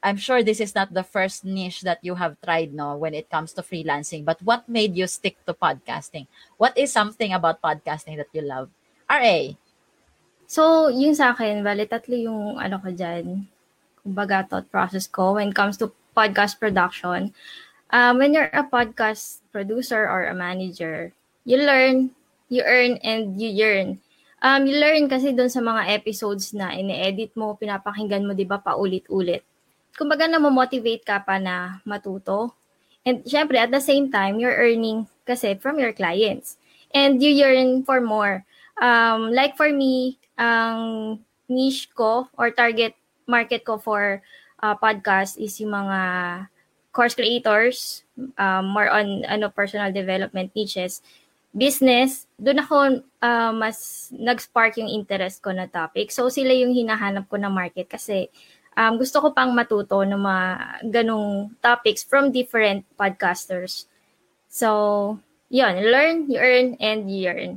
I'm sure this is not the first niche that you have tried no when it comes to freelancing, but what made you stick to podcasting? What is something about podcasting that you love? RA. So, yung sa akin, bali tatlo yung ano ko dyan, kumbaga thought process ko when it comes to podcast production. Um, when you're a podcast producer or a manager, you learn, you earn, and you yearn. Um, you learn kasi doon sa mga episodes na ini-edit mo, pinapakinggan mo, di ba, paulit-ulit kumbaga na motivate ka pa na matuto. And syempre, at the same time, you're earning kasi from your clients. And you yearn for more. Um, like for me, ang niche ko or target market ko for uh, podcast is yung mga course creators, um, more on ano personal development niches, business, doon ako uh, mas nag-spark yung interest ko na topic. So sila yung hinahanap ko na market kasi um, gusto ko pang matuto ng mga ganong topics from different podcasters. So, yun, learn, you earn, and you earn.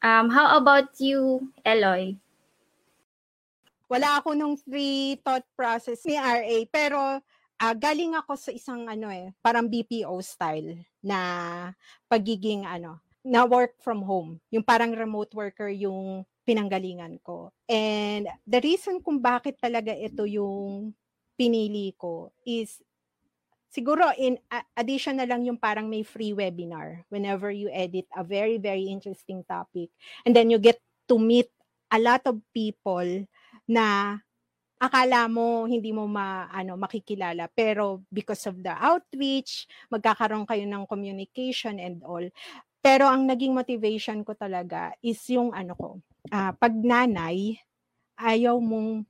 Um, how about you, Eloy? Wala ako nung free thought process ni RA, pero uh, galing ako sa isang ano eh, parang BPO style na pagiging ano, na work from home. Yung parang remote worker yung pinanggalingan ko. And the reason kung bakit talaga ito yung pinili ko is siguro in addition na lang yung parang may free webinar. Whenever you edit a very very interesting topic and then you get to meet a lot of people na akala mo hindi mo ma ano makikilala. Pero because of the outreach magkakaroon kayo ng communication and all. Pero ang naging motivation ko talaga is yung ano ko uh, pag nanay, ayaw mong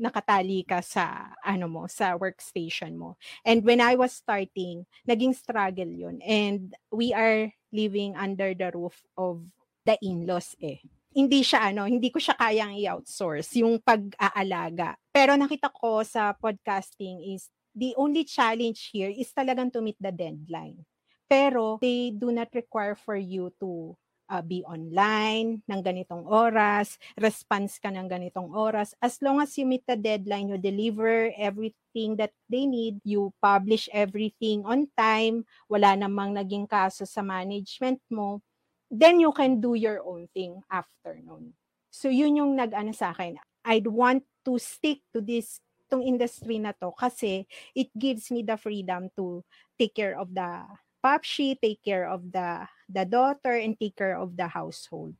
nakatali ka sa ano mo sa workstation mo. And when I was starting, naging struggle 'yun. And we are living under the roof of the in-laws eh. Hindi siya ano, hindi ko siya kayang i-outsource yung pag-aalaga. Pero nakita ko sa podcasting is the only challenge here is talagang to meet the deadline. Pero they do not require for you to uh, be online ng ganitong oras, response ka ng ganitong oras. As long as you meet the deadline, you deliver everything that they need, you publish everything on time, wala namang naging kaso sa management mo, then you can do your own thing after nun. So yun yung nag-ano sa akin. I'd want to stick to this tong industry na to kasi it gives me the freedom to take care of the Papshi, take care of the the daughter and take care of the household.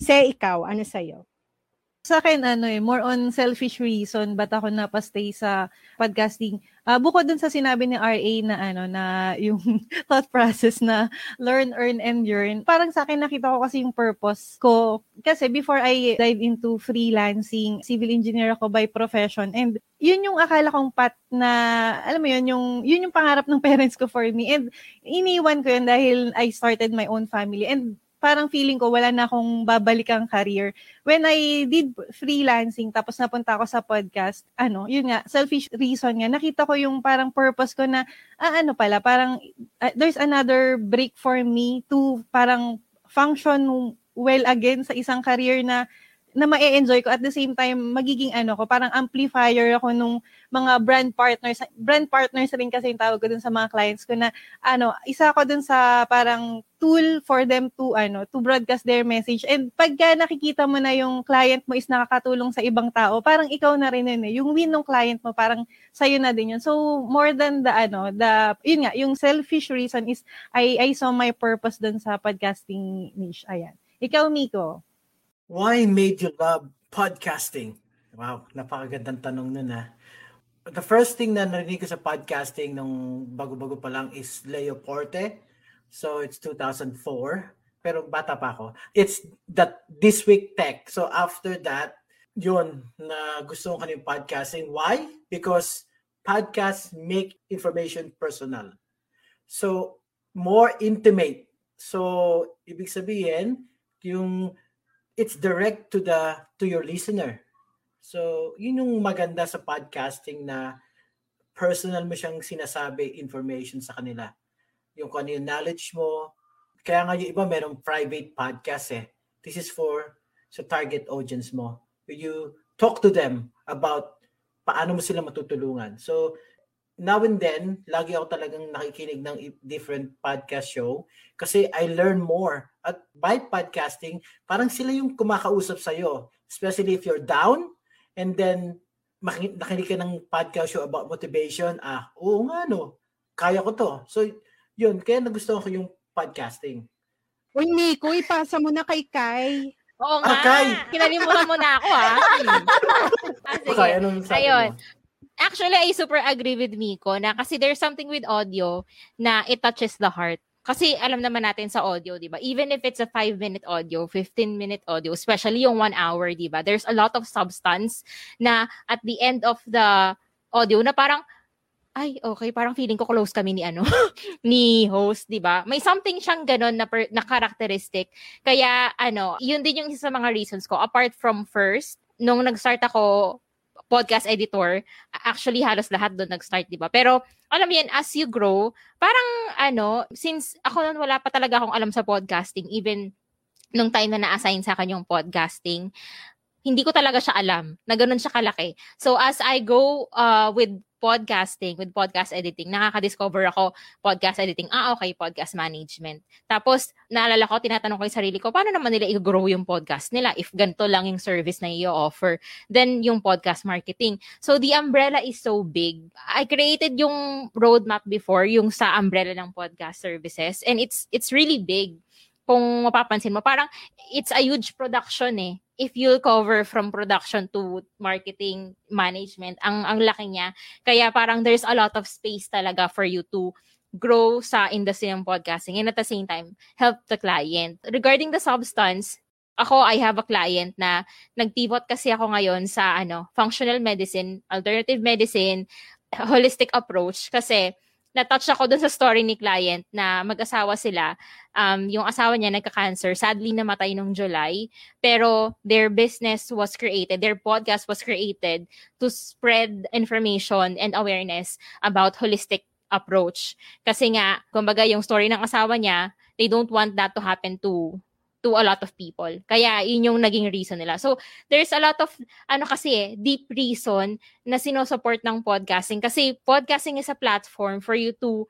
Say ikaw, ano sa'yo? Sa akin, ano eh, more on selfish reason, ba't ako napastay sa podcasting. Uh, bukod dun sa sinabi ni RA na ano, na yung thought process na learn, earn, and yearn, parang sa akin nakita ko kasi yung purpose ko. Kasi before I dive into freelancing, civil engineer ako by profession, and yun yung akala kong path na, alam mo yun, yung, yun yung pangarap ng parents ko for me. And iniwan ko yun dahil I started my own family. And parang feeling ko wala na akong babalikang career. When I did freelancing, tapos napunta ako sa podcast, ano, yun nga, selfish reason nga, nakita ko yung parang purpose ko na, ah, ano pala, parang uh, there's another break for me to parang function well again sa isang career na na ma-enjoy ko. At the same time magiging ano ko parang amplifier ako nung mga brand partners brand partners rin kasi yung tawag ko dun sa mga clients ko na ano isa ako dun sa parang tool for them to ano to broadcast their message. And pagka nakikita mo na yung client mo is nakakatulong sa ibang tao parang ikaw na rin yun eh. yung win ng client mo parang sa'yo na din yun. So more than the ano the yun nga yung selfish reason is I I saw my purpose dun sa podcasting niche. Ayan. Ikaw Miko Why made you love podcasting? Wow, napakagandang tanong nun ah. The first thing na narinig ko sa podcasting nung bago-bago pa lang is Leo Porte. So it's 2004. Pero bata pa ako. It's that This Week Tech. So after that, yun, na gusto ko yung podcasting. Why? Because podcasts make information personal. So, more intimate. So, ibig sabihin, yung it's direct to the to your listener. So, yun yung maganda sa podcasting na personal mo siyang sinasabi information sa kanila. Yung kung ano yung knowledge mo. Kaya nga yung iba merong private podcast eh. This is for sa target audience mo. You talk to them about paano mo sila matutulungan. So, now and then, lagi ako talagang nakikinig ng different podcast show kasi I learn more. At by podcasting, parang sila yung kumakausap sa'yo. Especially if you're down and then nakinig ka ng podcast show about motivation. Ah, oo nga no, kaya ko to. So, yun, kaya nagustuhan ko yung podcasting. Uy, Miko, ipasa mo na kay Kai. Oo nga. Ah, Kai. Kinalimutan mo na ako, ha? ah, sige. Okay, anong sabi Ayun. Mo? Actually, I super agree with Miko na kasi there's something with audio na it touches the heart. Kasi alam naman natin sa audio, 'di ba? Even if it's a 5-minute audio, 15-minute audio, especially yung 1 hour, 'di ba? There's a lot of substance na at the end of the audio na parang ay, okay, parang feeling ko close kami ni ano, ni host, 'di ba? May something siyang ganun na per, na characteristic. Kaya ano, yun din yung isa sa mga reasons ko apart from first nung nag-start ako podcast editor, actually halos lahat doon nag-start, 'di ba? Pero alam mo yan, as you grow, parang ano, since ako noon wala pa talaga akong alam sa podcasting, even nung time na na-assign sa akin yung podcasting, hindi ko talaga siya alam na ganun siya kalaki. So as I go uh, with podcasting, with podcast editing, nakaka-discover ako podcast editing. Ah, okay, podcast management. Tapos, naalala ko, tinatanong ko yung sarili ko, paano naman nila i-grow yung podcast nila if ganito lang yung service na i-offer? Then, yung podcast marketing. So, the umbrella is so big. I created yung roadmap before, yung sa umbrella ng podcast services. And it's it's really big kung mapapansin mo, parang it's a huge production eh. If you cover from production to marketing management, ang ang laki niya. Kaya parang there's a lot of space talaga for you to grow sa industry ng podcasting and at the same time help the client. Regarding the substance, ako I have a client na nagpivot kasi ako ngayon sa ano, functional medicine, alternative medicine, holistic approach kasi na-touch ako dun sa story ni client na mag-asawa sila. Um, yung asawa niya nagka-cancer. Sadly, namatay nung July. Pero their business was created, their podcast was created to spread information and awareness about holistic approach. Kasi nga, kumbaga yung story ng asawa niya, they don't want that to happen to to a lot of people. Kaya yun yung naging reason nila. So, there's a lot of, ano kasi eh, deep reason na sinusupport ng podcasting. Kasi podcasting is a platform for you to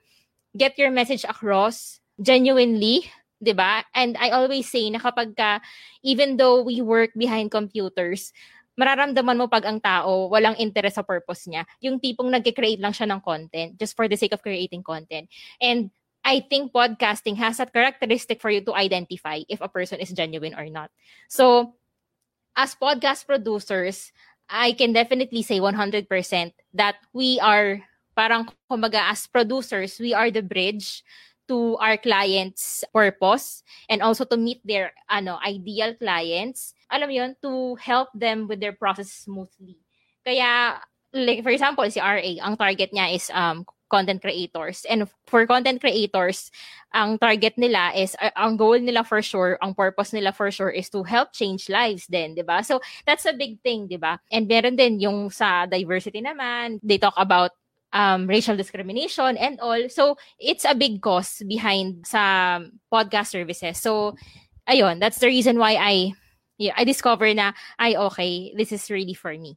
get your message across genuinely, 'di ba? And I always say na kapag ka, even though we work behind computers, mararamdaman mo pag ang tao walang interest sa purpose niya. Yung tipong nagke-create lang siya ng content just for the sake of creating content. And I think podcasting has that characteristic for you to identify if a person is genuine or not. So, as podcast producers, I can definitely say 100% that we are parang kumbaga as producers, we are the bridge to our clients' purpose and also to meet their ano ideal clients. Alam yun, to help them with their process smoothly. Kaya like for example, si RA, ang target niya is um content creators. And for content creators, ang target nila is, uh, ang goal nila for sure, ang purpose nila for sure is to help change lives din, di ba? So, that's a big thing, di ba? And meron din yung sa diversity naman, they talk about um, racial discrimination and all. So, it's a big cause behind sa podcast services. So, ayun, that's the reason why I I discover na, ay, okay, this is really for me.